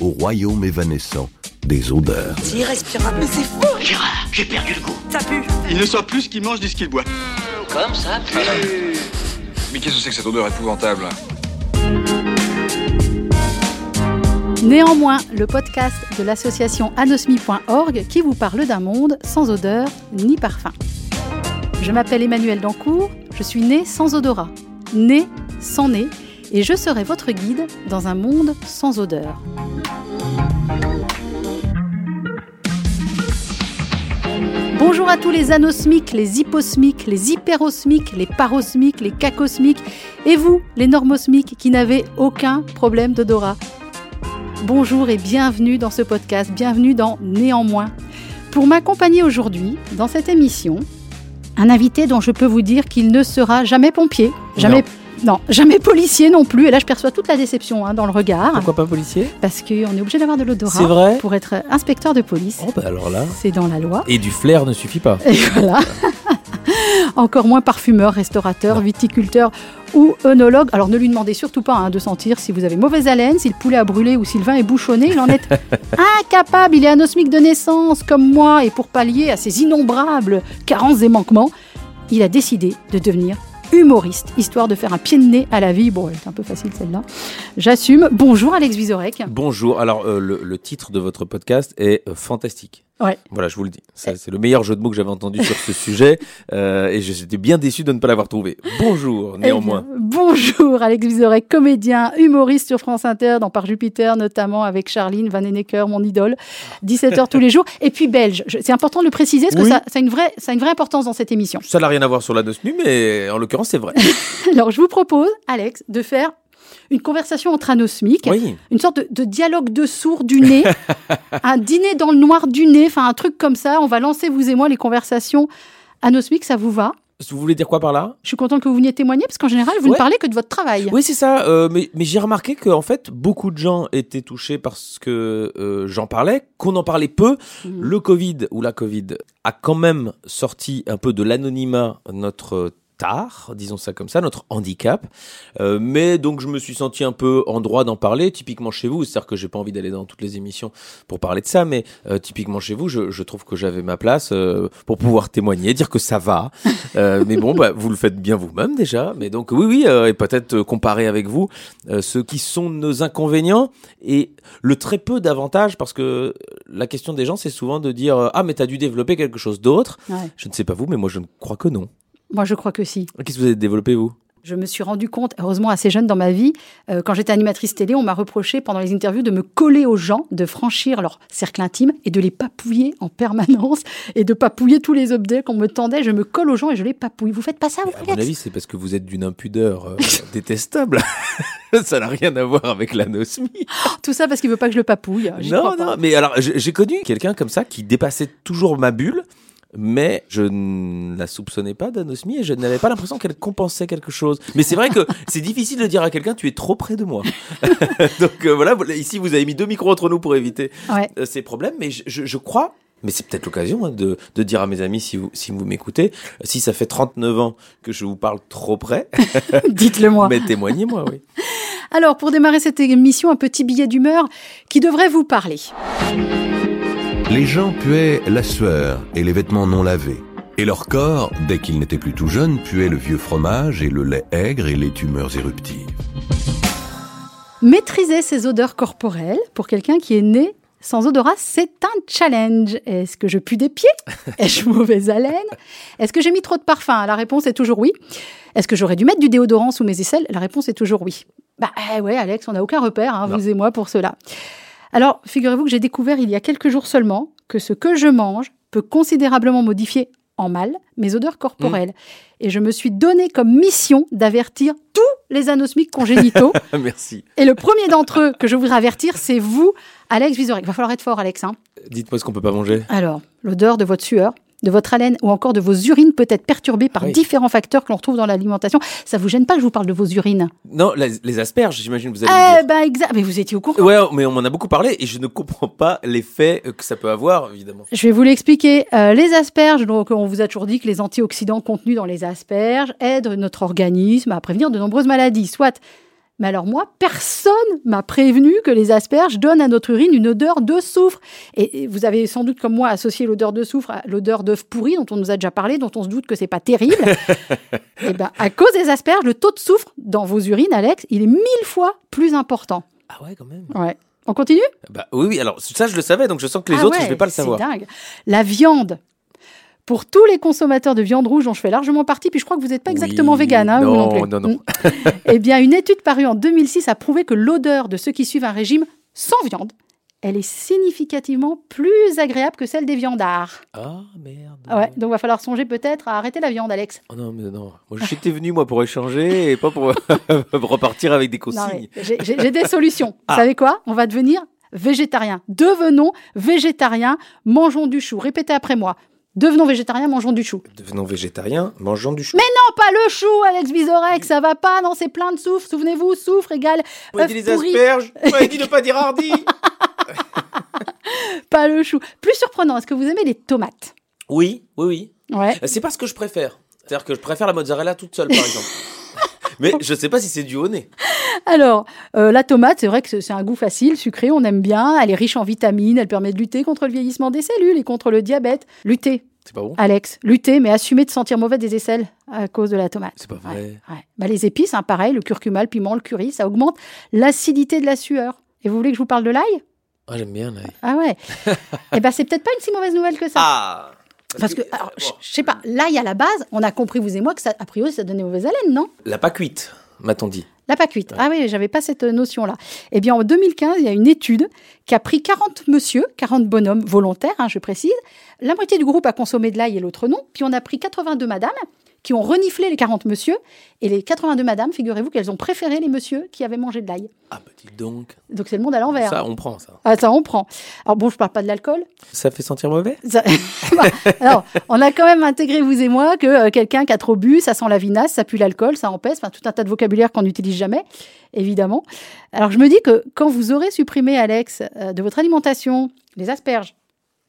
au royaume évanescent des odeurs. C'est irrespirable. Mais c'est fou Gérard, j'ai perdu le goût. Ça pue Il ne soit plus ce qu'il mange ni ce qu'il boit. Comme ça, puis... Mais qu'est-ce que c'est que cette odeur épouvantable Néanmoins, le podcast de l'association anosmi.org qui vous parle d'un monde sans odeur ni parfum. Je m'appelle Emmanuel Dancourt, je suis née sans odorat, née sans nez, et je serai votre guide dans un monde sans odeur. Bonjour à tous les anosmiques, les hyposmiques, les hyperosmiques, les parosmiques, les cacosmiques, et vous, les normosmiques, qui n'avez aucun problème d'odorat. Bonjour et bienvenue dans ce podcast, bienvenue dans Néanmoins. Pour m'accompagner aujourd'hui dans cette émission, un invité dont je peux vous dire qu'il ne sera jamais pompier, jamais jamais policier non plus. Et là, je perçois toute la déception hein, dans le regard. Pourquoi pas policier? Parce qu'on est obligé d'avoir de l'odorat. C'est vrai? Pour être inspecteur de police. Oh bah alors là. C'est dans la loi. Et du flair ne suffit pas. Et voilà. Encore moins parfumeur, restaurateur, viticulteur ou œnologue. Alors ne lui demandez surtout pas hein, de sentir si vous avez mauvaise haleine, si le poulet a brûlé ou si le vin est bouchonné. Il en est incapable. Il est anosmique de naissance comme moi. Et pour pallier à ses innombrables carences et manquements, il a décidé de devenir humoriste, histoire de faire un pied de nez à la vie. Bon, elle est un peu facile celle-là. J'assume. Bonjour Alex Vizorek. Bonjour. Alors, euh, le, le titre de votre podcast est euh, fantastique. Ouais. Voilà, je vous le dis. Ça, C'est le meilleur jeu de mots que j'avais entendu sur ce sujet. euh, et j'étais bien déçu de ne pas l'avoir trouvé. Bonjour, néanmoins. Eh bien, bonjour Alex Vizorek, comédien, humoriste sur France Inter, dans Par Jupiter, notamment avec Charline Van Enecker, mon idole, 17h tous les jours. Et puis belge. C'est important de le préciser parce que ça, ça, a une vraie, ça a une vraie importance dans cette émission. Ça n'a rien à voir sur la nosmie, mais en l'occurrence, c'est vrai. Alors, je vous propose, Alex, de faire une conversation entre anosmiques, Oui. une sorte de, de dialogue de sourds du nez, un dîner dans le noir du nez, enfin un truc comme ça. On va lancer, vous et moi, les conversations anosmiques, ça vous va? Vous voulez dire quoi par là? Je suis contente que vous veniez témoigner parce qu'en général, vous ne parlez que de votre travail. Oui, c'est ça. euh, mais mais j'ai remarqué que en fait, beaucoup de gens étaient touchés parce que euh, j'en parlais, qu'on en parlait peu. Mhm. Le Covid ou la Covid a quand même sorti un peu de l'anonymat notre disons ça comme ça, notre handicap. Euh, mais donc je me suis senti un peu en droit d'en parler, typiquement chez vous. C'est-à-dire que j'ai pas envie d'aller dans toutes les émissions pour parler de ça, mais euh, typiquement chez vous, je, je trouve que j'avais ma place euh, pour pouvoir témoigner, dire que ça va. Euh, mais bon, bah, vous le faites bien vous-même déjà. Mais donc oui, oui, euh, et peut-être euh, comparer avec vous euh, ce qui sont nos inconvénients et le très peu d'avantages, parce que la question des gens, c'est souvent de dire ah mais t'as dû développer quelque chose d'autre. Ouais. Je ne sais pas vous, mais moi je ne crois que non. Moi, je crois que si. Qu'est-ce que vous avez développé vous? Je me suis rendu compte, heureusement assez jeune dans ma vie, euh, quand j'étais animatrice télé, on m'a reproché pendant les interviews de me coller aux gens, de franchir leur cercle intime et de les papouiller en permanence et de papouiller tous les objets qu'on me tendait. Je me colle aux gens et je les papouille. Vous faites pas ça, vous, À mon avis, c'est parce que vous êtes d'une impudeur euh, détestable. ça n'a rien à voir avec l'anosmie. Tout ça parce qu'il veut pas que je le papouille. Non, pas. non, mais alors j'ai connu quelqu'un comme ça qui dépassait toujours ma bulle, mais je ne la soupçonnais pas d'anosmie et je n'avais pas l'impression qu'elle compensait quelque chose. Mais c'est vrai que c'est difficile de dire à quelqu'un tu es trop près de moi. Donc euh, voilà, ici vous avez mis deux micros entre nous pour éviter Ouais. euh, ces problèmes, mais je, je- je crois. Mais c'est peut-être l'occasion hein, de, de dire à mes amis, si vous, si vous m'écoutez, euh, si ça fait 39 ans que je vous parle trop près, Dites-le moi. mais témoignez-moi, oui. Alors, pour démarrer cette émission, un petit billet d'humeur qui devrait vous parler. Les gens puaient la sueur et les vêtements non lavés. Et leur corps, dès qu'ils n'étaient plus tout jeunes, puait le vieux fromage et le lait aigre et les tumeurs éruptives. Maîtriser ses odeurs corporelles pour quelqu'un qui est né sans odorat, c'est un challenge. Est-ce que je pue des pieds? Ai-je mauvaise haleine? Est-ce que j'ai mis trop de parfum? La réponse est toujours oui. Est-ce que j'aurais dû mettre du déodorant sous mes aisselles? La réponse est toujours oui. Bah eh ouais, Alex, on n'a aucun repère, hein, vous et moi, pour cela. Alors, figurez-vous que j'ai découvert il y a quelques jours seulement que ce que je mange peut considérablement modifier en mal mes odeurs corporelles. Et je me suis donné comme mission d'avertir tous les anosmiques congénitaux Merci. et le premier d'entre eux que je voudrais avertir, c'est vous, Alex Vizorek. Il va falloir être fort, Alex. hein. Dites-moi ce qu'on peut pas manger. Alors, l'odeur de votre sueur, de votre haleine ou encore de vos urines peut être perturbée par Oui. différents facteurs que l'on retrouve dans l'alimentation. Ça vous gêne pas que je vous parle de vos urines? Non, les, les asperges, j'imagine vous allez Eh ben, exact. Mais vous étiez au courant. Ouais, mais on m'en a beaucoup parlé et je ne comprends pas l'effet que ça peut avoir, évidemment. Je vais vous l'expliquer. Euh, les asperges, donc on vous a toujours dit que les antioxydants contenus dans les asperges aident notre organisme à prévenir de nombreuses maladies, soit Mais alors moi, personne m'a prévenu que les asperges donnent à notre urine une odeur de soufre. Et, vous avez sans doute comme moi associé l'odeur de soufre à l'odeur d'œuf pourri dont on nous a déjà parlé, dont on se doute que c'est pas terrible. et ben à cause des asperges, le taux de soufre dans vos urines, Alex, il est mille fois plus important. Ah ouais, quand même. Ouais. On continue? Bah oui, oui. Alors ça, je le savais, donc je sens que les Ah autres, ouais, je vais pas le savoir. C'est dingue. La viande. Pour tous les consommateurs de viande rouge dont je fais largement partie, puis je crois que vous n'êtes pas exactement Oui, vegan, hein, vous non, plus. non, non. Mm. eh bien, une étude parue en 2006 a prouvé que l'odeur de ceux qui suivent un régime sans viande, elle est significativement plus agréable que celle des viandards. Ah merde. Ouais, donc va falloir songer peut-être à arrêter la viande, Alex. Oh non, mais non. Moi, j'étais venu moi pour échanger et pas pour, repartir avec des Non, consignes. j'ai des solutions. Ah. Vous savez quoi? On va devenir végétarien. Devenons végétariens, mangeons du chou. Répétez après moi. Devenons végétariens, mangeons du chou. Devenons végétariens, mangeons du chou. Mais non, pas le chou, Alex Vizorek, ça va pas, non, c'est plein de soufre. Souvenez-vous, soufre égale Vous m'avez œuf dit les pourri. asperges, vous m'avez dit de pas dire hardi. pas le chou. Plus surprenant, est-ce que vous aimez les tomates? Oui, oui, oui. Ouais. Euh, C'est pas ce que je préfère. C'est-à-dire que je préfère la mozzarella toute seule, par exemple. Mais je sais pas si c'est dû au nez. Alors, euh, la tomate, c'est vrai que c'est- un goût facile, sucré, on aime bien. Elle est riche en vitamines, elle permet de lutter contre le vieillissement des cellules et contre le diabète. Lutter, C'est pas bon? Alex, lutter, mais assumer de sentir mauvais des aisselles à cause de la tomate. C'est pas vrai. Ouais. Bah, les épices, hein, pareil, le curcuma, le piment, le curry, ça augmente l'acidité de la sueur. Et vous voulez que je vous parle de l'ail? Ah, j'aime bien l'ail. Ah ouais. Eh ben, c'est peut-être pas une si mauvaise nouvelle que ça. Ah Parce que, alors, je je sais pas, l'ail à la base, on a compris, vous et moi, que ça, a priori, ça donnait mauvaise haleine, non? La pas cuite, m'a-t-on dit. La pas cuite. Ah oui, j'avais pas cette notion-là. Eh bien, en 2015, il y a une étude qui a pris 40 monsieur, 40 bonhommes volontaires, hein, je précise. La moitié du groupe a consommé de l'ail et l'autre non. Puis on a pris 82 madames qui ont reniflé les 40 monsieur. Et les 82 madames, figurez-vous qu'elles ont préféré les monsieur qui avaient mangé de l'ail. Ah, bah dis donc. Donc c'est le monde à l'envers. Ça, on prend ça. Ah, ça, on prend. Alors bon, je parle pas de l'alcool. Ça fait sentir mauvais? Ça- Bah, alors, on a quand même intégré, vous et moi, que euh, quelqu'un qui a trop bu, ça sent la vinasse, ça pue l'alcool, ça empêche, enfin, tout un tas de vocabulaire qu'on n'utilise jamais, évidemment. Alors, je me dis que quand vous aurez supprimé, Alex, euh, de votre alimentation, les asperges,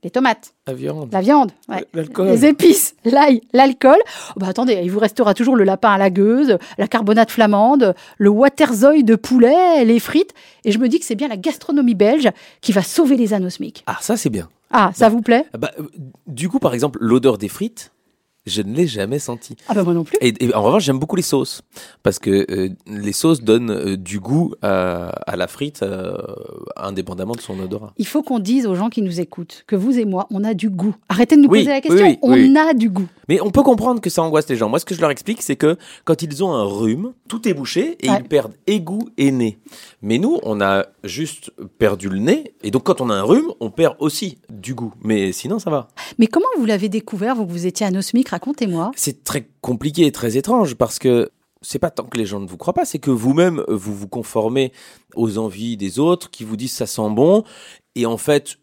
les tomates, La viande. la viande, ouais, L'alcool. les épices, l'ail, l'alcool, oh, bah attendez, il vous restera toujours le lapin à la gueuse, la carbonate flamande, le waterzooi de poulet, les frites, et je me dis que c'est bien la gastronomie belge qui va sauver les anosmiques. Ah, ça, c'est bien. Ah, ça vous plaît? Ah Bah, euh, du coup, par exemple, l'odeur des frites, je ne l'ai jamais sentie. Ah bah moi non plus. Et, et en revanche, j'aime beaucoup les sauces. Parce que euh, les sauces donnent euh, du goût à, à la frite, euh, indépendamment de son odorat. Il faut qu'on dise aux gens qui nous écoutent que vous et moi, on a du goût. Arrêtez de nous Oui, poser la question, oui, oui, on a du goût. Mais on peut comprendre que ça angoisse les gens. Moi, ce que je leur explique, c'est que quand ils ont un rhume, tout est bouché et Ouais. ils perdent égout et nez. Mais nous, on a juste perdu le nez. Et donc, quand on a un rhume, on perd aussi du goût. Mais sinon, ça va. Mais comment vous l'avez découvert, vous vous étiez anosmique Racontez-moi. C'est très compliqué et très étrange parce que c'est pas tant que les gens ne vous croient pas, c'est que vous-même, vous vous conformez aux envies des autres qui vous disent ça sent bon. Et en fait,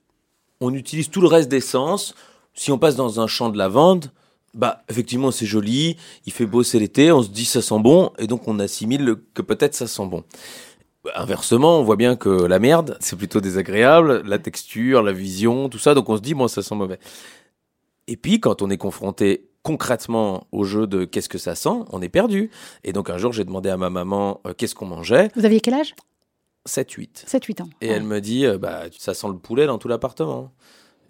on utilise tout le reste des sens. Si on passe dans un champ de lavande, bah, effectivement, c'est joli, il fait beau, c'est l'été, on se dit ça sent bon, et donc on assimile le- que peut-être ça sent bon. Inversement, on voit bien que la merde, c'est plutôt désagréable, la texture, la vision, tout ça, donc on se dit, moi, ça sent mauvais. Et puis, quand on est confronté concrètement au jeu de qu'est-ce que ça sent, on est perdu. Et donc, un jour, j'ai demandé à ma maman euh, qu'est-ce qu'on mangeait? Vous aviez quel âge? 7-8. 7-8 ans. Et Ouais. elle me dit, euh, bah, ça sent le poulet dans tout l'appartement.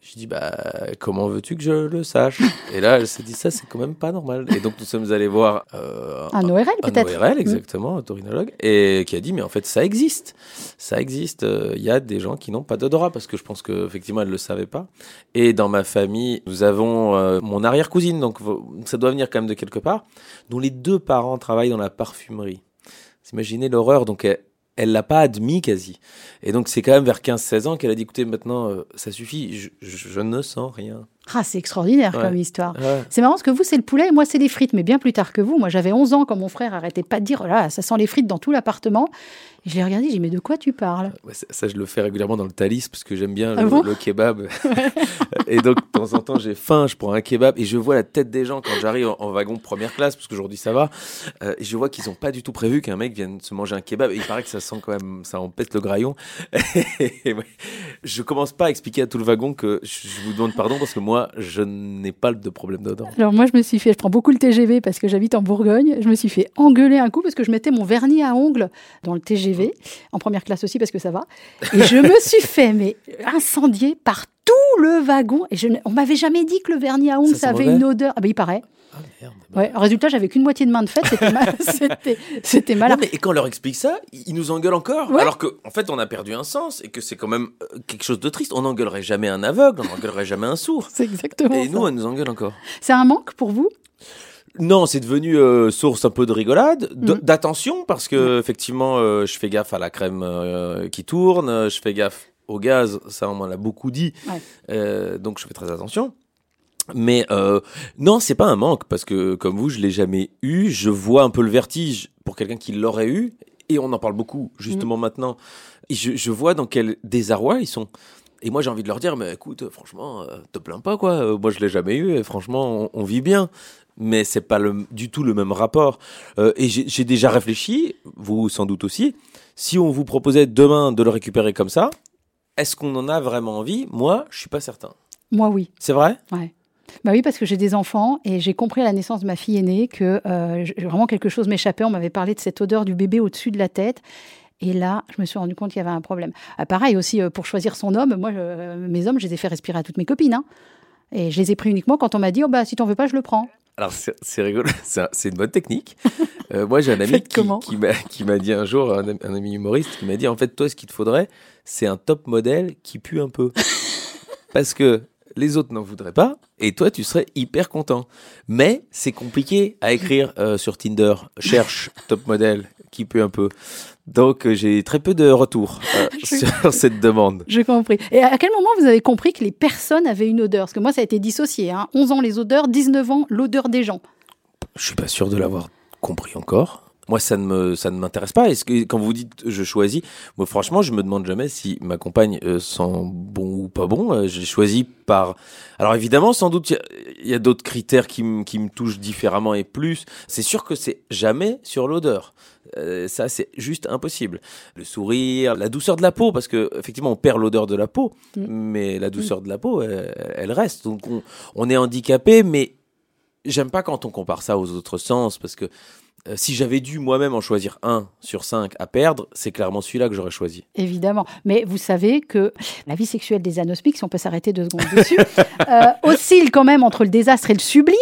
Je dis, bah, comment veux-tu que je le sache? Et là, elle s'est dit, ça, c'est quand même pas normal. Et donc, nous sommes allés voir euh, Un ORL un peut-être ORL, exactement, un torinologue, et qui a dit, mais en fait, ça existe. Ça existe. Euh, Il y a des gens qui n'ont pas d'odorat, parce que je pense qu'effectivement, elle ne le savait pas. Et dans ma famille, nous avons euh, mon arrière-cousine, donc ça doit venir quand même de quelque part, dont les deux parents travaillent dans la parfumerie. Vous imaginez l'horreur, donc elle, elle l'a pas admis quasi. Et donc c'est quand même vers 15-16 ans qu'elle a dit, écoutez, maintenant, euh, ça suffit, je, je- je ne sens rien. Ah, c'est extraordinaire Ouais. comme histoire. Ouais. C'est marrant parce que vous, c'est le poulet et moi, c'est les frites, mais bien plus tard que vous. Moi, j'avais 11 ans quand mon frère arrêtait pas de dire, oh là, ça sent les frites dans tout l'appartement. Et je l'ai regardé, j'ai dit, mais de quoi tu parles? Ouais, ça, ça, je le fais régulièrement dans le Thalys parce que j'aime bien Ah le, bon? le kebab. et donc, de temps en temps, j'ai faim, je prends un kebab et je vois la tête des gens quand j'arrive en, en wagon première classe, parce qu'aujourd'hui ça va. euh, et je vois qu'ils n'ont pas du tout prévu qu'un mec vienne se manger un kebab. Et il paraît que ça sent quand même, ça en pète le graillon. et ouais, je commence pas à expliquer à tout le wagon que je je vous demande pardon parce que moi, je n'ai pas de problème d'odeur. Alors moi, je me suis fait, je prends beaucoup le TGV parce que j'habite en Bourgogne. Je me suis fait engueuler un coup parce que je mettais mon vernis à ongles dans le TGV, en première classe aussi parce que ça va. Et je me suis fait mais incendier par tout le wagon. Et je, ne- on m'avait jamais dit que le vernis à ongles, Ça avait une odeur. Ah ben il paraît. Ah merde. Ouais. Résultat, j'avais qu'une moitié de main de fête. C'était mal. c'était, mal. Non, mais et quand on leur explique ça, ils nous engueulent encore. Ouais. Alors qu'en en fait, on a perdu un sens et que c'est quand même euh, quelque chose de triste. On n'engueulerait jamais un aveugle, on n'engueulerait jamais un sourd. C'est exactement Et ça. nous, on nous engueule encore. C'est un manque pour vous? Non, c'est devenu euh, source un peu de rigolade, de- Mhm. d'attention, parce que effectivement, euh, je fais gaffe à la crème euh, qui tourne, euh, je fais gaffe au gaz, ça on m'en a beaucoup dit, Ouais. Euh, donc je fais très attention. Mais euh, non, c'est pas un manque, parce que comme vous, je l'ai jamais eu, je vois un peu le vertige pour quelqu'un qui l'aurait eu, et on en parle beaucoup justement maintenant, et je, je vois dans quel désarroi ils sont. Et moi, j'ai envie de leur dire, mais écoute, franchement, euh, te plains pas, quoi. Euh, moi, je l'ai jamais eu, et franchement, on, on vit bien. Mais c'est pas le, du tout le même rapport. Euh, et j'ai déjà réfléchi, vous sans doute aussi, si on vous proposait demain de le récupérer comme ça, est-ce qu'on en a vraiment envie? Moi, je suis pas certain. Moi, oui. C'est vrai? Ouais. Bah oui, parce que j'ai des enfants et j'ai compris à la naissance de ma fille aînée que euh, vraiment quelque chose m'échappait. On m'avait parlé de cette odeur du bébé au-dessus de la tête. Et là, je me suis rendu compte qu'il y avait un problème. Ah, pareil aussi, euh, pour choisir son homme, moi, je- mes hommes, je les ai fait respirer à toutes mes copines. hein. Et je les ai pris uniquement quand on m'a dit, oh bah si t'en veux pas, je le prends. Alors, c'est rigolo, c'est un- c'est une bonne technique. Euh, moi, j'ai un ami qui, qui m'a dit un jour, un, ami- un ami humoriste, qui m'a dit, en fait, toi, ce qu'il te faudrait, c'est un top modèle qui pue un peu. Parce que les autres n'en voudraient pas, et toi, tu serais hyper content. Mais c'est compliqué à écrire euh, sur Tinder. Cherche top modèle qui pue un peu. Donc, euh, j'ai très peu de retours euh, sur cette demande. J'ai compris. Et à quel moment vous avez compris que les personnes avaient une odeur? Parce que moi, ça a été dissocié. Hein. 11 ans les odeurs, 19 ans l'odeur des gens. Je suis pas sûr de l'avoir compris encore. Moi, ça ne me, ça ne m'intéresse pas. Est-ce que quand vous dites je choisis, moi, franchement, je me demande jamais si ma compagne euh, sent bon ou pas bon. Euh, J'ai choisi par. Alors évidemment, sans doute, il y a- d'autres critères qui, me- qui me touchent différemment et plus. C'est sûr que c'est jamais sur l'odeur. Euh, ça, c'est juste impossible. Le sourire, la douceur de la peau, parce que effectivement, on perd l'odeur de la peau, Mm. mais la douceur de la peau, elle, elle reste. Donc, on, on est handicapé, mais j'aime pas quand on compare ça aux autres sens, parce que euh, si j'avais dû moi-même en choisir un sur cinq à perdre, c'est clairement celui-là que j'aurais choisi. Évidemment. Mais vous savez que la vie sexuelle des anosmiques, si on peut s'arrêter deux secondes dessus, euh, oscille quand même entre le désastre et le sublime,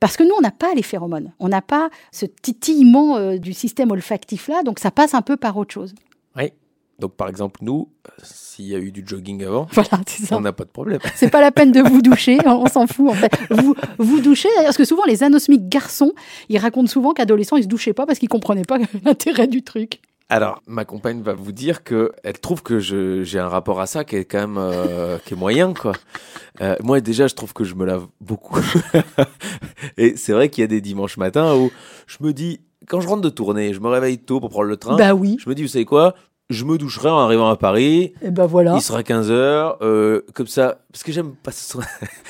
parce que nous, on n'a pas les phéromones. On n'a pas ce titillement euh, du système olfactif là, donc ça passe un peu par autre chose. Oui. Donc, par exemple, nous, euh, s'il y a eu du jogging avant, Voilà, ça. on n'a pas de problème. C'est pas la peine de vous doucher, on, s'en fout en fait. Vous vous douchez, d'ailleurs, parce que souvent les anosmiques garçons, ils racontent souvent qu'adolescents ils se douchaient pas parce qu'ils comprenaient pas l'intérêt du truc. Alors, ma compagne va vous dire que elle trouve que j'ai un rapport à ça qui est quand même euh, qui est moyen, quoi. Euh, moi, déjà, je trouve que je me lave beaucoup. Et c'est vrai qu'il y a des dimanches matins où je me dis, quand je rentre de tournée, je me réveille tôt pour prendre le train. Bah oui. Je me dis, vous savez quoi? Je me doucherai en arrivant à Paris. Et ben voilà. Il sera 15h, euh, comme ça, parce que j'aime pas, ce-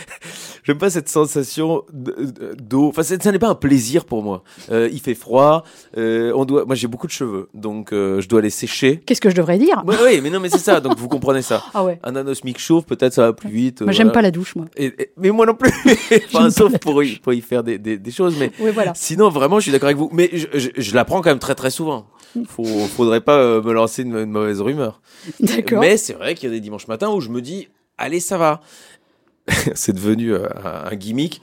j'aime pas cette sensation de- de- d'eau. Enfin, ça n'est pas un plaisir pour moi. Euh, il fait froid, euh, on doit, moi j'ai beaucoup de cheveux, donc euh, je dois les sécher. Qu'est-ce que je devrais dire Oui, oui, mais non, mais c'est ça, donc vous comprenez ça. Ah ouais. Un anosmique chauve, peut-être ça va plus vite. Moi j'aime pas la douche moi. Et- et- mais moi non plus. enfin, sauf pour y, pour y faire des, des, des choses, mais Oui voilà. sinon vraiment, je suis d'accord avec vous. Mais je, je, je la prends quand même très très souvent. Faut, faudrait pas me lancer une, une mauvaise rumeur. D'accord. Mais c'est vrai qu'il y a des dimanches matins où je me dis, allez, ça va. c'est devenu euh, un, un gimmick.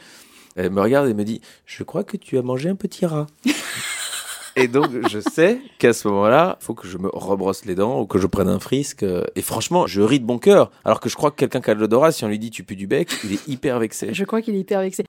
Elle me regarde et me dit, je crois que tu as mangé un petit rat. et donc, je sais qu'à ce moment-là, il faut que je me rebrosse les dents ou que je prenne un frisque. Et franchement, je ris de bon cœur. Alors que je crois que quelqu'un qui a de l'odorat, si on lui dit tu pues du bec, il est hyper vexé. Je crois qu'il est hyper vexé.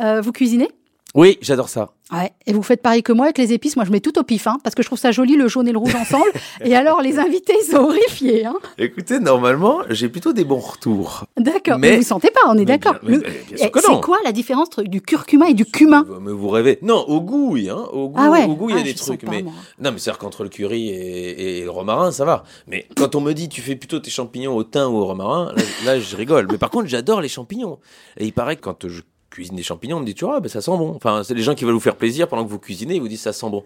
Euh, vous cuisinez? Oui, j'adore ça. Ouais. Et vous faites pareil que moi avec les épices. Moi je mets tout au pif, hein, parce que je trouve ça joli le jaune et le rouge ensemble. et alors les invités ils sont horrifiés. Hein. Écoutez, normalement, j'ai plutôt des bons retours. D'accord. Mais- Mais vous sentez pas, on est d'accord. Le- Eh. C'est quoi la différence entre du curcuma et du cumin? Mais vous rêvez. Non, au goût, oui. Hein. Au goût, Ah ouais. au goût, il y a Ah, des trucs. pas, mais moi. non, mais c'est-à-dire qu'entre le curry et, et le romarin, ça va. Mais quand on me dit tu fais plutôt tes champignons au thym ou au romarin, là, là, je rigole. Mais par contre, j'adore les champignons. Et il paraît que quand je cuisine des champignons, on me dit tu vois, ben, ça sent bon. Enfin, c'est les gens qui veulent vous faire plaisir pendant que vous cuisinez, ils vous disent ça sent bon.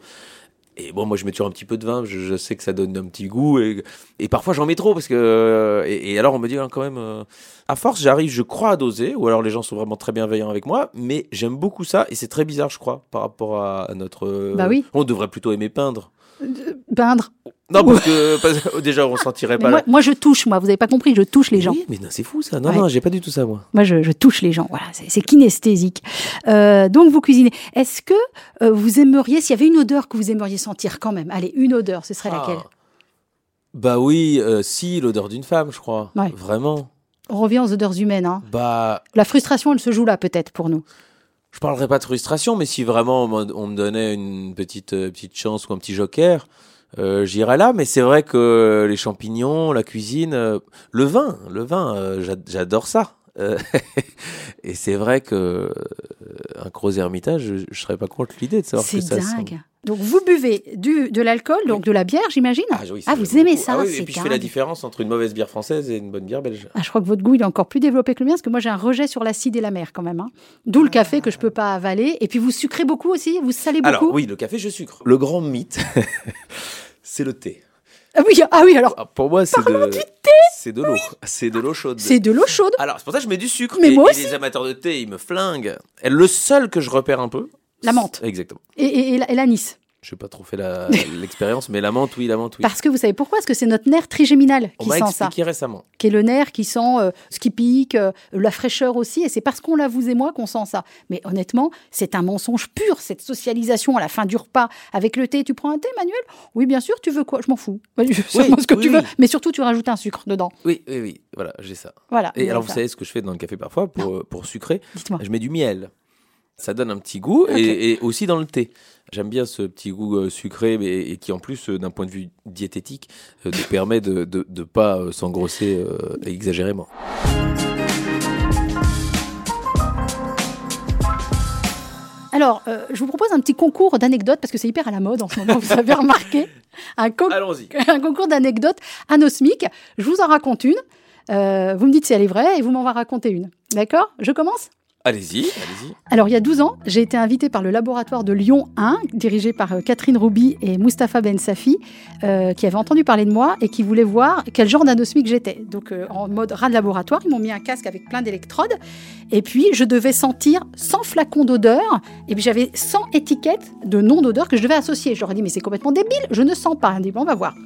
Et bon, moi, je mets toujours un petit peu de vin. Je, je sais que ça donne un petit goût. Et, et parfois, j'en mets trop parce que. euh, Et, et alors, on me dit hein, quand même. euh, à force, j'arrive, je crois, à doser. Ou alors, les gens sont vraiment très bienveillants avec moi. Mais j'aime beaucoup ça. Et c'est très bizarre, je crois, par rapport à, à notre. euh, Bah oui. On devrait plutôt aimer peindre. Peindre. Non, parce que parce que déjà, on sentirait Mais pas. moi, la- moi, je touche, moi. Vous avez pas compris, je touche les gens. Oui, mais non, c'est fou ça. Non, Ouais. non, j'ai pas du tout ça, moi. Moi, je, je touche les gens. Voilà, c'est c'est kinesthésique. Euh, donc, vous cuisinez. Est-ce que euh, vous aimeriez, s'il y avait une odeur que vous aimeriez sentir quand même, allez, une odeur, ce serait laquelle? Ah. Bah oui, euh, si, l'odeur d'une femme, je crois. Ouais. Vraiment. On revient aux odeurs humaines. Hein. Bah, La frustration, elle se joue là, peut-être, pour nous. Je parlerai pas de frustration, mais si vraiment on me, on me donnait une petite, euh, petite chance ou un petit joker, euh, j'irais là. Mais c'est vrai que les champignons, la cuisine, euh, le vin, le vin, euh, j'a- j'adore ça. Et c'est vrai que euh, un gros ermitage, je, je serais pas contre l'idée de savoir que C'est ça sent. dingue. Donc, vous buvez du, de l'alcool, donc de la bière, j'imagine Ah, oui, ça, vous aimez ça Ah oui, c'est Et puis je fais la dingue. différence entre une mauvaise bière française et une bonne bière belge. Ah, je crois que votre goût il est encore plus développé que le mien, parce que moi j'ai un rejet sur l'acide et la mer quand même. hein. D'où le café que je peux pas avaler. Et puis vous sucrez beaucoup aussi, vous salez beaucoup? Alors oui, le café, je sucre. Le grand mythe, c'est le thé. Ah oui, ah oui, alors Ah, pour moi, c'est de, c'est de l'eau. C'est de l'eau chaude. c'est de l'eau chaude. Alors, c'est pour ça que je mets du sucre. Mais et, moi et aussi. les amateurs de thé, ils me flinguent. Et le seul que je repère un peu. La menthe. Exactement. Et, et, et l'anis. Je n'ai pas trop fait l'expérience, mais la menthe, oui, la menthe, oui. Parce que vous savez pourquoi? Parce que c'est notre nerf trigéminal On qui sent ça. expliqué récemment. Qui est le nerf qui sent euh, ce qui pique, euh, la fraîcheur aussi. Et c'est parce qu'on l'a, vous et moi, qu'on sent ça. Mais honnêtement, c'est un mensonge pur, cette socialisation à la fin du repas avec le thé. Tu prends un thé, Manuel? Oui, bien sûr, tu veux quoi? Je m'en fous. Vas-y, Sers-moi ce que oui, tu oui. veux. Mais surtout, tu rajoutes un sucre dedans. Oui, oui, oui. Voilà, j'ai ça. Voilà. Et alors, vous savez ce que je fais dans le café parfois pour, euh, pour sucrer? Dites-moi. Je mets du miel. Ça donne un petit goût et, et aussi dans le thé. J'aime bien ce petit goût euh, sucré mais, et qui en plus, euh, d'un point de vue diététique, euh, nous permet de ne pas s'engrosser exagérément. Alors, euh, je vous propose un petit concours d'anecdotes parce que c'est hyper à la mode en ce moment, vous avez remarqué. Un, con- un concours d'anecdotes anosmiques. Je vous en raconte une. Euh, vous me dites si elle est vraie et vous m'en raconter une. D'accord? Je commence? Allez-y, allez-y. Alors, il y a 12 ans, j'ai été invitée par le laboratoire de Lyon 1, dirigé par euh, Catherine Rouby et Mustapha Ben Safi, euh, qui avaient entendu parler de moi et qui voulaient voir quel genre d'anosmique j'étais. Donc, euh, en mode rat de laboratoire, ils m'ont mis un casque avec plein d'électrodes. Et puis, je devais sentir 100 flacons d'odeur. Et puis, j'avais 100 étiquettes de noms d'odeur que je devais associer. Je leur ai dit, mais c'est complètement débile, je ne sens pas. Ils dit, bon, on va voir.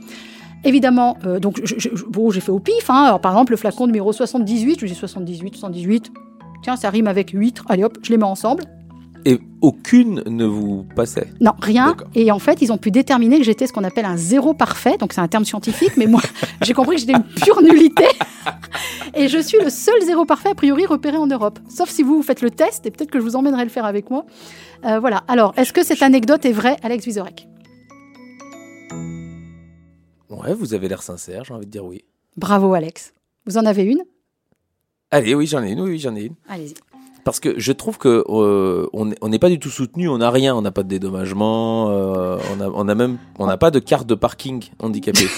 Évidemment, donc bon, j'ai fait au pif. hein. Alors, par exemple, le flacon numéro 78, je dis 78, 78. Tiens, ça rime avec 8. Allez hop, je les mets ensemble. Et aucune ne vous passait. Non, rien. Et en fait, ils ont pu déterminer que j'étais ce qu'on appelle un zéro parfait. Donc, c'est un terme scientifique, mais moi, j'ai compris que j'étais une pure nullité. Et je suis le seul zéro parfait, a priori, repéré en Europe. Sauf si vous, vous faites le test, et peut-être que je vous emmènerai le faire avec moi. Euh, voilà. Alors, est-ce que cette anecdote est vraie, Alex Vizorek? Ouais, vous avez l'air sincère, j'ai envie de dire oui. Bravo, Alex. Vous en avez une? Allez, oui, j'en ai une, oui, oui, j'en ai une. Allez-y. Parce que je trouve que euh, on n'est pas du tout soutenu, on n'a rien, on n'a pas de dédommagement, euh, on a, on a même, on n'a pas de carte de parking handicapé.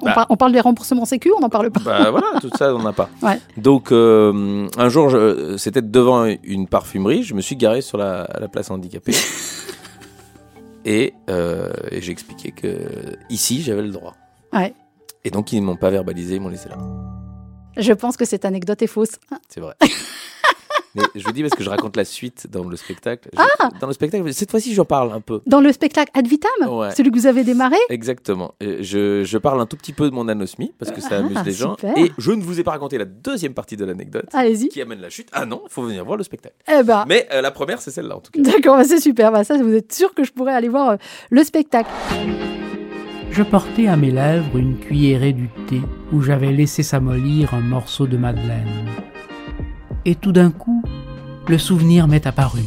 On, Bah. par- on parle des remboursements sécu, on n'en parle pas. bah voilà, tout ça, on n'a pas. Ouais. Donc euh, un jour, c'était devant une parfumerie, je me suis garé sur la, la place handicapée. Et, euh, et j'ai expliqué que ici j'avais le droit. Ouais. Et donc ils ne m'ont pas verbalisé, ils m'ont laissé là. Je pense que cette anecdote est fausse. C'est vrai. Mais je vous dis parce que je raconte la suite dans le spectacle. Je- Ah Dans le spectacle, cette fois-ci, j'en parle un peu. Dans le spectacle Ad Vitam, Ouais. celui que vous avez démarré, Exactement. Je, je parle un tout petit peu de mon anosmie parce que ça Ah, amuse les gens. super. Et je ne vous ai pas raconté la deuxième partie de l'anecdote qui amène la chute. Ah non, il faut venir voir le spectacle. Eh ben, Mais euh, la première, c'est celle-là en tout cas. D'accord, bah, c'est super. Bah, ça, vous êtes sûr que je pourrais aller voir euh, le spectacle. Je portais à mes lèvres une cuillerée du thé où j'avais laissé s'amollir un morceau de madeleine. Et tout d'un coup, le souvenir m'est apparu.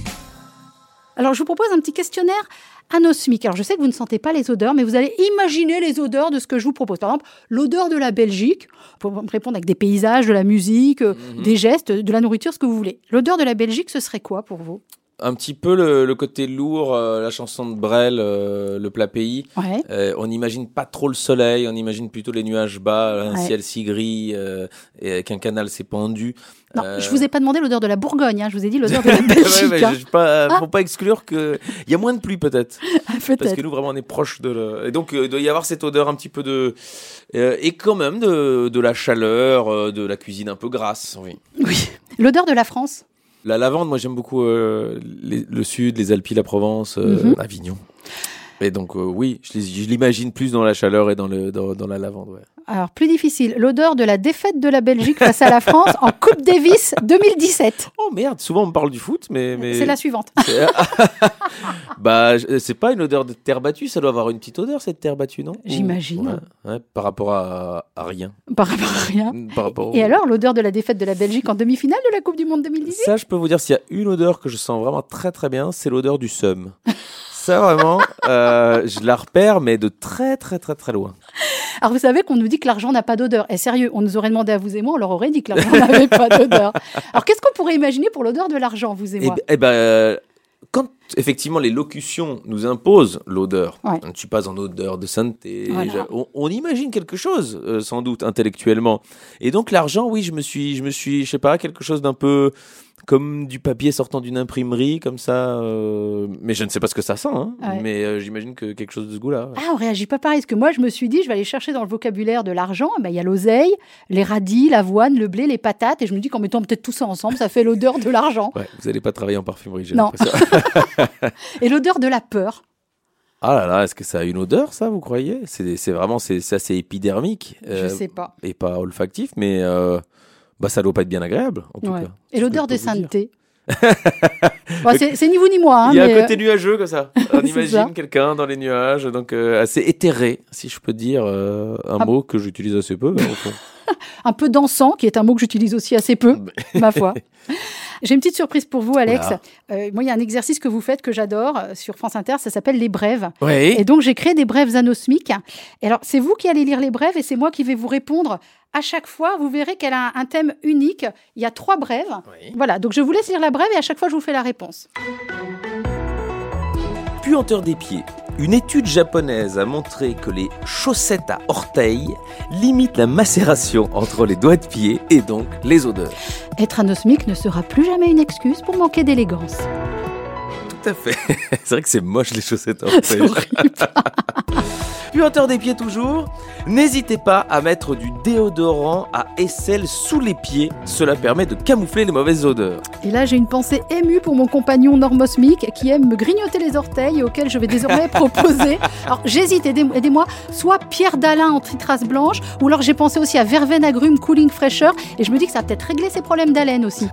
Alors, je vous propose un petit questionnaire anosmique. Alors, je sais que vous ne sentez pas les odeurs, mais vous allez imaginer les odeurs de ce que je vous propose. Par exemple, l'odeur de la Belgique, pour me répondre avec des paysages, de la musique, euh, Mhm. des gestes, de la nourriture, ce que vous voulez. L'odeur de la Belgique, ce serait quoi pour vous? Un petit peu le, le côté lourd, euh, la chanson de Brel, euh, le plat pays. Ouais. Euh, on n'imagine pas trop le soleil, on imagine plutôt les nuages bas, un Ouais. ciel si gris et avec un canal s'est pendu. Non, je vous ai pas demandé l'odeur de la Bourgogne, hein, je vous ai dit l'odeur de la Belgique. ouais, hein. je- pas, Ah. faut pas exclure que il y a moins de pluie peut-être, parce que nous vraiment on est proche de le... et donc il doit y avoir cette odeur un petit peu de et quand même de, de la chaleur, de la cuisine un peu grasse. Oui. Oui. L'odeur de la France? La lavande, moi j'aime beaucoup euh, les- le sud, les Alpes, la Provence, euh, Mhm. Avignon. Et donc euh, oui, je l'imagine plus dans la chaleur et dans le dans, dans la lavande. Ouais. Alors, plus difficile, l'odeur de la défaite de la Belgique face à la France en Coupe Davis 2017. Oh merde, souvent on me parle du foot, mais mais C'est la suivante. C'est- bah, c'est pas une odeur de terre battue, ça doit avoir une petite odeur cette terre battue, non? J'imagine. Ouais, ouais, par rapport à, à rien. Par rapport à rien. Par rapport au- Et alors, l'odeur de la défaite de la Belgique en demi-finale de la Coupe du Monde 2018 Ça, je peux vous dire, s'il y a une odeur que je sens vraiment très très bien, c'est l'odeur du seum. Ça, vraiment, euh, je la repère, mais de très très très très loin. Alors, vous savez qu'on nous dit que l'argent n'a pas d'odeur. Et sérieux, on nous aurait demandé à vous et moi, on leur aurait dit que l'argent n'avait pas d'odeur. Alors, qu'est-ce qu'on pourrait imaginer pour l'odeur de l'argent, vous et Et, moi eh ben, euh, quand effectivement les locutions nous imposent l'odeur, Ouais. je ne suis pas en odeur de sainteté, Voilà. je- on, on imagine quelque chose, euh, sans doute intellectuellement. Et donc l'argent, oui, je me suis, je me suis, je sais pas, quelque chose d'un peu comme du papier sortant d'une imprimerie, comme ça. euh, mais je ne sais pas ce que ça sent, hein, Ouais. mais euh, j'imagine que quelque chose de ce goût-là. ouais. Ah, on réagit pas pareil. Parce que moi, je me suis dit, je vais aller chercher dans le vocabulaire de l'argent. Ben, Il y a l'oseille, les radis, l'avoine, le blé, les patates. Et je me dis qu'en mettant peut-être tout ça ensemble, ça fait l'odeur de l'argent. Ouais, vous n'allez pas travailler en parfumerie, j'ai Non. l'impression. Et l'odeur de la peur. Ah là là, est-ce que ça a une odeur, ça, vous croyez? C'est vraiment, c'est c'est épidermique. Je euh, sais pas. et pas olfactif, mais euh, bah, ça doit pas être bien agréable, en tout Ouais. cas. Et l'odeur de sainteté. Bon, c'est ni vous ni moi. hein, Il y a mais, un côté nuageux comme ça. On imagine quelqu'un dans les nuages, donc euh, assez éthéré, si je peux dire euh, un Ah. mot que j'utilise assez peu. hein, euh, un peu dansant, qui est un mot que j'utilise aussi assez peu, ma foi. J'ai une petite surprise pour vous, Alex. Euh, moi, il y a un exercice que vous faites que j'adore euh, sur France Inter. Ça s'appelle les brèves. Oui. Et donc, j'ai créé des brèves anosmiques. Et alors, c'est vous qui allez lire les brèves et c'est moi qui vais vous répondre à chaque fois. Vous verrez qu'elle a un thème unique. Il y a trois brèves. Oui. Voilà, donc je vous laisse lire la brève et à chaque fois, je vous fais la réponse. Puanteur des pieds. Une étude japonaise a montré que les chaussettes à orteils limitent la macération entre les doigts de pied et donc les odeurs. Être anosmique ne sera plus jamais une excuse pour manquer d'élégance. Tout à fait. c'est vrai que c'est moche les chaussettes à orteils. Puanteur des pieds toujours, n'hésitez pas à mettre du déodorant à aisselle sous les pieds, cela permet de camoufler les mauvaises odeurs. Et là, j'ai une pensée émue pour mon compagnon normosmique qui aime me grignoter les orteils et auquel je vais désormais proposer. Alors, j'hésite, aidez- aidez-moi, soit Pierre Dalin en tritrace blanche, ou alors j'ai pensé aussi à Verveine agrume cooling fraîcheur, et je me dis que ça va peut-être régler ses problèmes d'haleine aussi.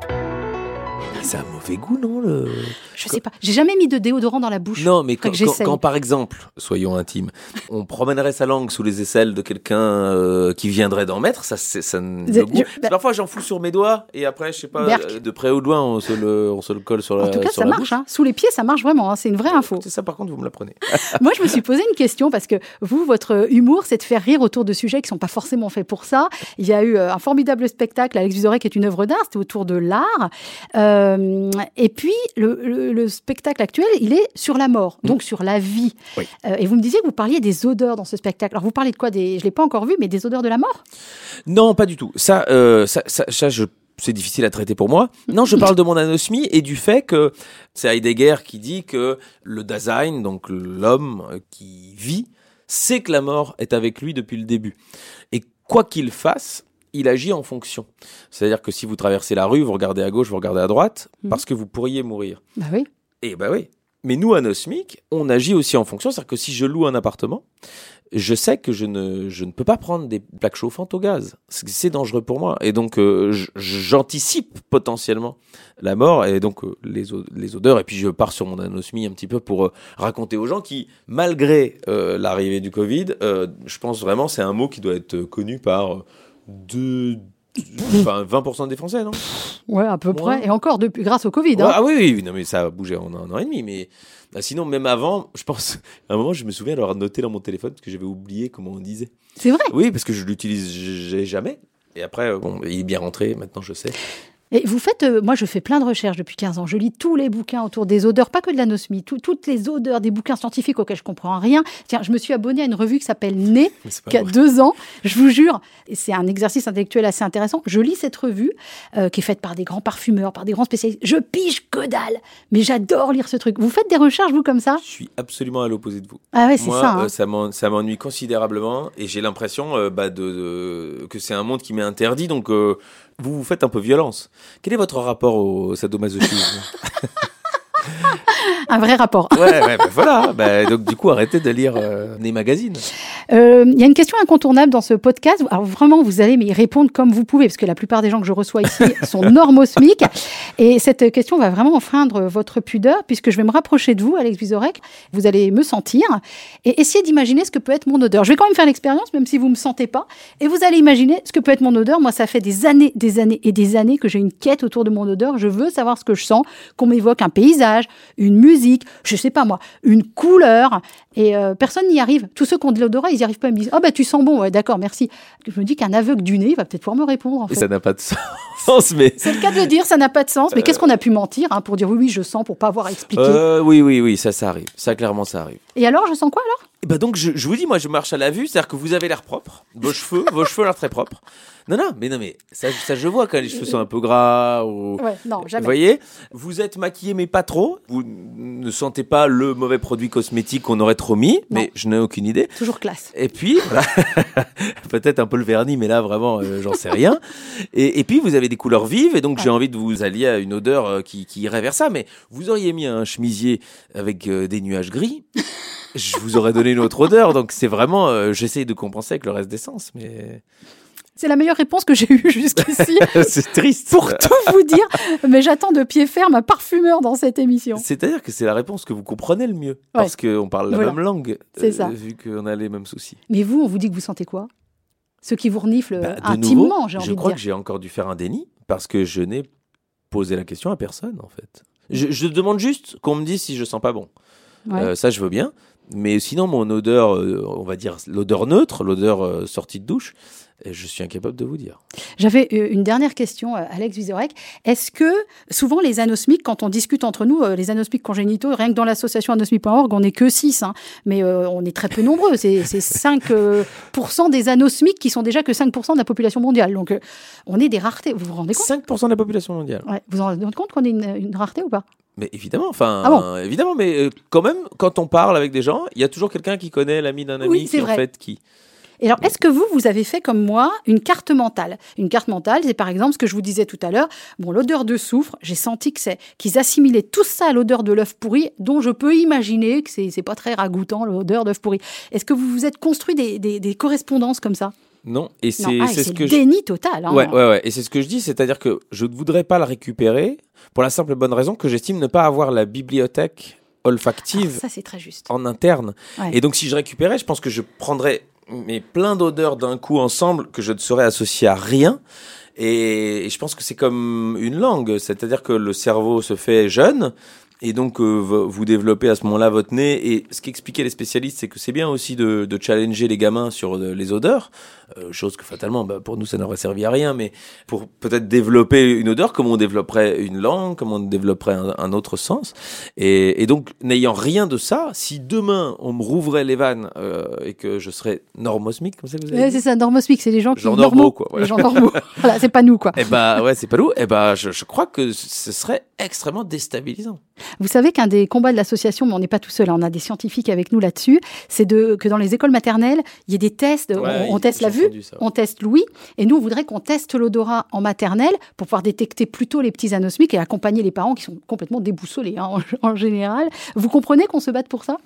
C'est un mauvais goût, non le... Je sais pas, j'ai jamais mis de déodorant dans la bouche. Non, mais quand, par exemple, soyons intimes, on promènerait sa langue sous les aisselles de quelqu'un euh, qui viendrait d'en mettre, ça, ça, le goût- je- Parfois, j'en fous sur mes doigts et après, je sais pas, Berk. euh, de près ou de loin, on se le, on se le colle sur la En tout cas, ça la marche. hein. Sous les pieds, ça marche vraiment. hein. C'est une vraie info. C'est ça, par contre, vous me l'apprenez. Moi, je me suis posé une question parce que vous, votre humour, c'est de faire rire autour de sujets qui sont pas forcément faits pour ça. Il y a eu euh, un formidable spectacle, Alex Vizorek, qui est une œuvre d'art, c'était autour de l'art. Euh, et puis, le, le- le spectacle actuel, il est sur la mort, donc sur la vie. Oui. Euh, et vous me disiez que vous parliez des odeurs dans ce spectacle. Alors, vous parlez de quoi des... Je l'ai pas encore vu, mais des odeurs de la mort? Non, pas du tout. Ça, euh, ça, ça, ça, je c'est difficile à traiter pour moi. Non, je parle de mon anosmie et du fait que c'est Heidegger qui dit que le Dasein, donc l'homme qui vit, sait que la mort est avec lui depuis le début. Et quoi qu'il fasse, il agit en fonction. C'est-à-dire que si vous traversez la rue, vous regardez à gauche, vous regardez à droite, Mhm. parce que vous pourriez mourir. Bah oui. Et bah oui. Mais nous, anosmiques, on agit aussi en fonction. C'est-à-dire que si je loue un appartement, je sais que je ne, je ne peux pas prendre des plaques chauffantes au gaz. C'est dangereux pour moi. Et donc, euh, j'anticipe potentiellement la mort et donc euh, les, les odeurs. Et puis, je pars sur mon anosmie un petit peu pour euh, raconter aux gens qui, malgré l'arrivée du Covid, je pense vraiment c'est un mot qui doit être connu par enfin, 20% des Français, non? Ouais, à peu Ouais. près. Et encore, depuis, grâce au Covid. Ouais, hein. ah oui, oui, non, mais ça a bougé en un an et demi. Mais bah, sinon, même avant, je pense, à un moment, je me souviens d'avoir noté dans mon téléphone parce que j'avais oublié comment on disait. C'est vrai? Oui, parce que je l'utilise jamais. Et après, bon, il est bien rentré, maintenant je sais. Et vous faites, euh, moi je fais plein de recherches depuis 15 ans. Je lis tous les bouquins autour des odeurs, pas que de l'anosmie, tout- toutes les odeurs des bouquins scientifiques auxquels je comprends rien. Tiens, je me suis abonnée à une revue qui s'appelle pas qui a vrai. deux ans. Je vous jure, et c'est un exercice intellectuel assez intéressant. Je lis cette revue euh, qui est faite par des grands parfumeurs, par des grands spécialistes. Je pige que dalle, mais j'adore lire ce truc. Vous faites des recherches vous comme ça? Je suis absolument à l'opposé de vous. Ah ouais, c'est ça. hein. euh, ça m'en- ça m'ennuie considérablement et j'ai l'impression bah, de, de- que c'est un monde qui m'est interdit, donc vous vous faites un peu violence. Quel est votre rapport au sadomasochisme? Un vrai rapport. Ouais, ouais, bah, voilà. Bah, donc du coup, arrêtez de lire euh, des magazines. Euh, Il y a une question incontournable dans ce podcast. Alors vraiment, vous allez y répondre comme vous pouvez, parce que la plupart des gens que je reçois ici sont normosmiques. Et cette question va vraiment enfreindre votre pudeur, puisque je vais me rapprocher de vous, Alex Vizorek. Vous allez me sentir et essayer d'imaginer ce que peut être mon odeur. Je vais quand même faire l'expérience, même si vous me sentez pas. Et vous allez imaginer ce que peut être mon odeur. Moi, ça fait des années, des années et des années que j'ai une quête autour de mon odeur. Je veux savoir ce que je sens, qu'on m'évoque un paysage, une musique, je sais pas moi, une couleur. Et euh, personne n'y arrive. Tous ceux qui ont de l'odorat, ils n'y arrivent pas. Ils me disent Oh, bah, tu sens bon, ouais, d'accord, merci. Je me dis qu'un aveugle du nez, va peut-être pouvoir me répondre. En Et fait. ça n'a pas de sens, mais. C'est le cas de le dire, ça n'a pas de sens. Mais qu'est-ce qu'on a pu mentir hein, pour dire oui, oui, je sens, pour pas avoir à expliquer Euh, oui, oui, oui, ça, ça arrive. Ça, clairement, ça arrive. Et alors, je sens quoi alors? Bah donc, je, je vous dis, moi, je marche à la vue, c'est-à-dire que vous avez l'air propre, vos cheveux, vos cheveux ont l'air très propres. Non, non, mais non, mais ça, ça je vois quand les cheveux sont un peu gras ou. Ouais, non, Vous jamais. voyez, vous êtes maquillé mais pas trop. Vous ne sentez pas le mauvais produit cosmétique qu'on aurait trop mis, Non. mais je n'ai aucune idée. Toujours classe. Et puis, voilà. peut-être un peu le vernis, mais là vraiment, euh, j'en sais rien. Et, et puis, vous avez des couleurs vives, et donc j'ai envie de vous allier à une odeur euh, qui, qui irait vers ça. Mais vous auriez mis un chemisier avec euh, des nuages gris, je vous aurais donné une autre odeur. Donc c'est vraiment, euh, j'essaye de compenser avec le reste des sens, mais C'est la meilleure réponse que j'ai eue jusqu'ici. c'est triste. pour tout vous dire, mais j'attends de pied ferme un parfumeur dans cette émission. C'est-à-dire que c'est la réponse que vous comprenez le mieux, parce qu'on parle la Voilà. même langue, ça. vu qu'on a les mêmes soucis. Mais vous, on vous dit que vous sentez quoi? Ceux qui vous reniflent Bah, de intimement, j'ai envie je de crois dire. que j'ai encore dû faire un déni parce que je n'ai posé la question à personne en fait. Je, je demande juste qu'on me dise si je sens pas bon. Ouais. Euh, ça, je veux bien. Mais sinon, mon odeur, euh, on va dire l'odeur neutre, l'odeur euh, sortie de douche, euh, je suis incapable de vous dire. J'avais une dernière question, Alex Vizorek. Est-ce que souvent les anosmiques, quand on discute entre nous, les anosmiques congénitaux, rien que dans l'association anosmie.org, on n'est que 6, mais euh, on est très peu nombreux. C'est c'est 5% euh, pourcent des anosmiques qui sont déjà que 5% de la population mondiale. Donc euh, on est des raretés. Vous vous rendez compte? 5% de la population mondiale. Ouais. Vous vous rendez compte qu'on est une, une rareté ou pas? Mais évidemment, enfin, Ah bon évidemment, mais euh, quand même, quand on parle avec des gens, il y a toujours quelqu'un qui connaît l'ami d'un ami Oui, qui en vrai. fait qui. Et alors, est-ce que vous, vous avez fait comme moi une carte mentale? Une carte mentale, c'est par exemple ce que je vous disais tout à l'heure. Bon, l'odeur de soufre, j'ai senti que c'est qu'ils assimilaient tout ça à l'odeur de l'œuf pourri, dont je peux imaginer que c'est c'est pas très ragoûtant l'odeur d'œuf pourri. Est-ce que vous vous êtes construit des, des- des correspondances comme ça? Non, et c'est ah, ce que le je- déni total. hein. Ouais, ouais, ouais. Et c'est ce que je dis, c'est-à-dire que je ne voudrais pas le récupérer pour la simple et bonne raison que j'estime ne pas avoir la bibliothèque Ah, olfactive ça, c'est très juste. en interne. Ouais. Et donc, si je récupérais, je pense que je prendrais mais plein d'odeurs d'un coup ensemble que je ne saurais associer à rien. Et je pense que c'est comme une langue, c'est-à-dire que le cerveau se fait jeune. Et donc, euh, vous développez à ce moment-là votre nez. Et ce qu'expliquaient les spécialistes, c'est que c'est bien aussi de, de challenger les gamins sur euh, les odeurs. Euh, chose que fatalement, bah, pour nous, ça n'aurait servi à rien. Mais pour peut-être développer une odeur, comme on développerait une langue, comme on développerait un, un autre sens. Et, et donc, n'ayant rien de ça, si demain on me rouvrait les vannes euh, et que je serais normosmique, comme ça vous avez c'est ça, normosmique, c'est les gens qui Genre normaux, quoi, ouais. Les gens normaux. voilà, c'est pas nous, quoi. Eh bah ouais, c'est pas nous. Eh bah, je, je crois que ce serait extrêmement déstabilisant. Vous savez qu'un des combats de l'association, mais on n'est pas tout seul, hein, on a des scientifiques avec nous là-dessus, c'est de que dans les écoles maternelles, il y ait des tests, on- Ouais, on, teste la vue, on teste l'ouïe, et nous, on voudrait qu'on teste l'odorat en maternelle pour pouvoir détecter plutôt les petits anosmiques et accompagner les parents qui sont complètement déboussolés hein, en, en général. Vous comprenez qu'on se batte pour ça?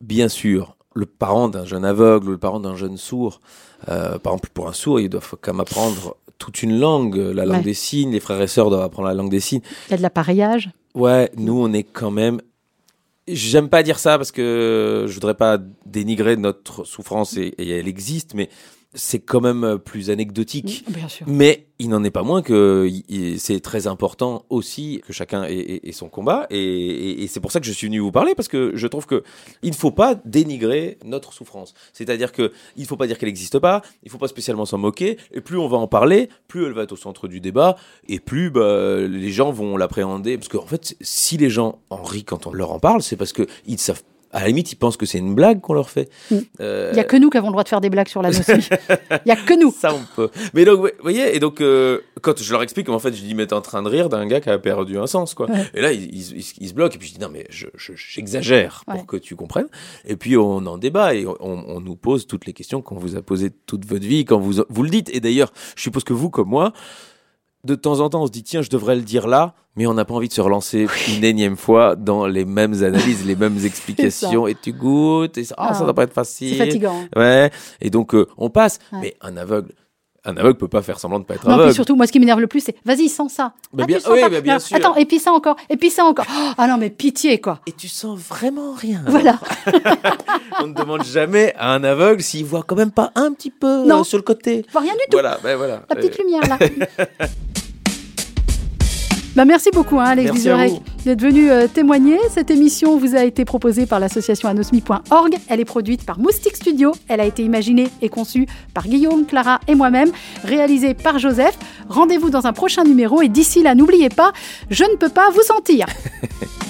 Bien sûr, le parent d'un jeune aveugle ou le parent d'un jeune sourd, euh, par exemple pour un sourd, il doit faut quand même apprendre toute une langue, la langue Ouais. des signes. Les frères et sœurs doivent apprendre la langue des signes. Il y a de l'appareillage. Ouais, nous on est quand même. J'aime pas dire ça parce que je voudrais pas dénigrer notre souffrance et, et elle existe, mais c'est quand même euh, plus anecdotique. Bien sûr. Mais il n'en est pas moins que c'est très important aussi que chacun ait, ait- ait son combat. Et, et- et c'est pour ça que je suis venu vous parler, parce que je trouve que il ne faut pas dénigrer notre souffrance. C'est-à-dire que il ne faut pas dire qu'elle n'existe pas, il ne faut pas spécialement s'en moquer. Et plus on va en parler, plus elle va être au centre du débat, et plus bah, les gens vont l'appréhender. Parce qu'en fait, si les gens en rient quand on leur en parle, c'est parce que ils savent. À la limite, ils pensent que c'est une blague qu'on leur fait. Mm. Euh, Il y a que nous qui avons le droit de faire des blagues sur la notion. Il y a que nous. ça, on peut. Mais donc, vous voyez, et donc, euh, quand je leur explique, en fait, je dis, mais t'es en train de rire d'un gars qui a perdu un sens, quoi. Ouais. Et là, ils, ils, ils- ils se bloquent, et puis je dis, non, mais je- je- j'exagère pour Ouais. que tu comprennes. Et puis, on en débat, et on, on nous pose toutes les questions qu'on vous a posées toute votre vie, quand vous, vous le dites. Et d'ailleurs, je suppose que vous, comme moi, de temps en temps, on se dit, tiens, je devrais le dire là, mais on n'a pas envie de se relancer une énième fois dans les mêmes analyses, les mêmes explications, et tu goûtes, et ça, ah, ça Ah, doit pas être C'est facile. fatigant. Ouais, et donc euh, on passe. Ouais. Mais un aveugle, un aveugle peut pas faire semblant de pas être Non, aveugle. surtout, moi, ce qui m'énerve le plus, c'est vas-y, sens ça. Mais Ah, bien- tu sens oui, mais bien sûr. Attends, et puis ça encore, et puis ça encore. Oh, ah non, mais pitié, quoi. Et tu sens vraiment rien. Voilà. On ne demande jamais à un aveugle s'il voit quand même pas un petit peu Non. euh, sur le côté. Je vois rien du tout. Voilà, ben voilà. La petite Euh, lumière, là. Bah, merci beaucoup, hein, Alex Vizorek, d'être venu euh, témoigner. Cette émission vous a été proposée par l'association anosmi.org. Elle est produite par Moustique Studio. Elle a été imaginée et conçue par Guillaume, Clara et moi-même. Réalisée par Joseph. Rendez-vous dans un prochain numéro et d'ici là, n'oubliez pas, je ne peux pas vous sentir.